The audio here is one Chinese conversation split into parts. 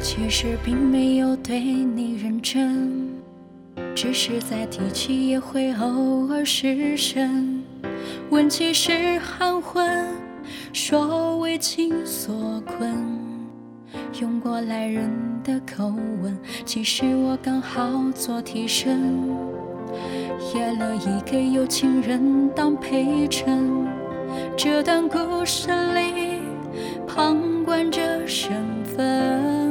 其实并没有对你认真，只是在提起也会偶尔失神。问起是含混，说为情所困，用过来人的口吻，其实我刚好做替身，也乐意给有情人当陪衬。这段故事里，旁观者身份，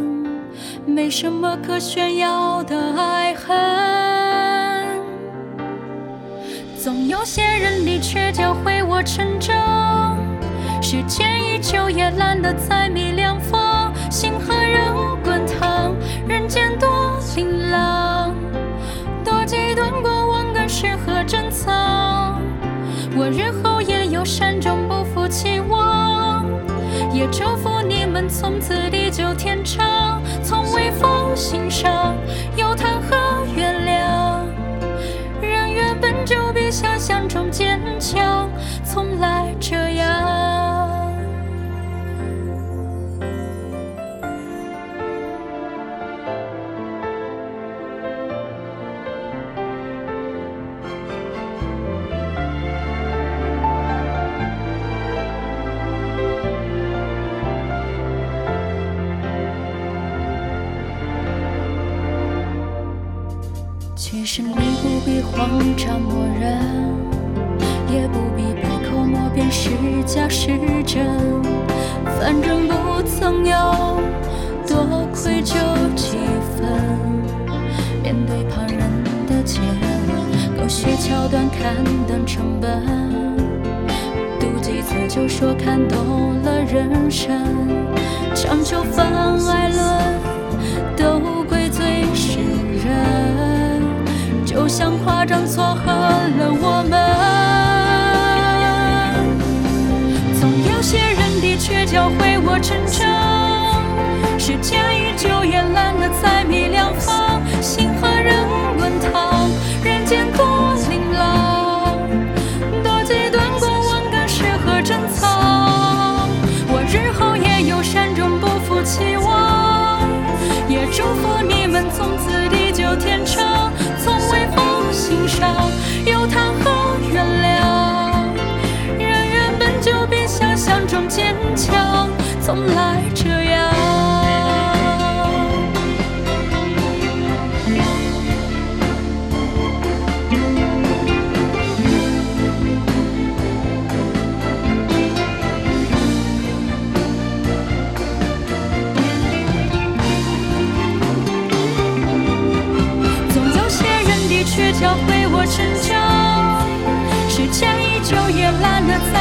没什么可炫耀的爱恨。总有些人离却教会我成长，时间依旧也懒得再觅良方，心和人滚烫，人间多晴朗，多几段过往更适合珍藏。我日后也有善终不负期望，也祝福你们从此其实你不必慌张默认，也不必百口莫辩是假是真，反正不曾有，多愧疚几分。面对旁人的诘问，狗血桥段看淡成本，妒忌错就说看懂了人生，强求泛爱论教会我成长，时中坚强从来这样总有些人的确教会我成长时间依旧也懒得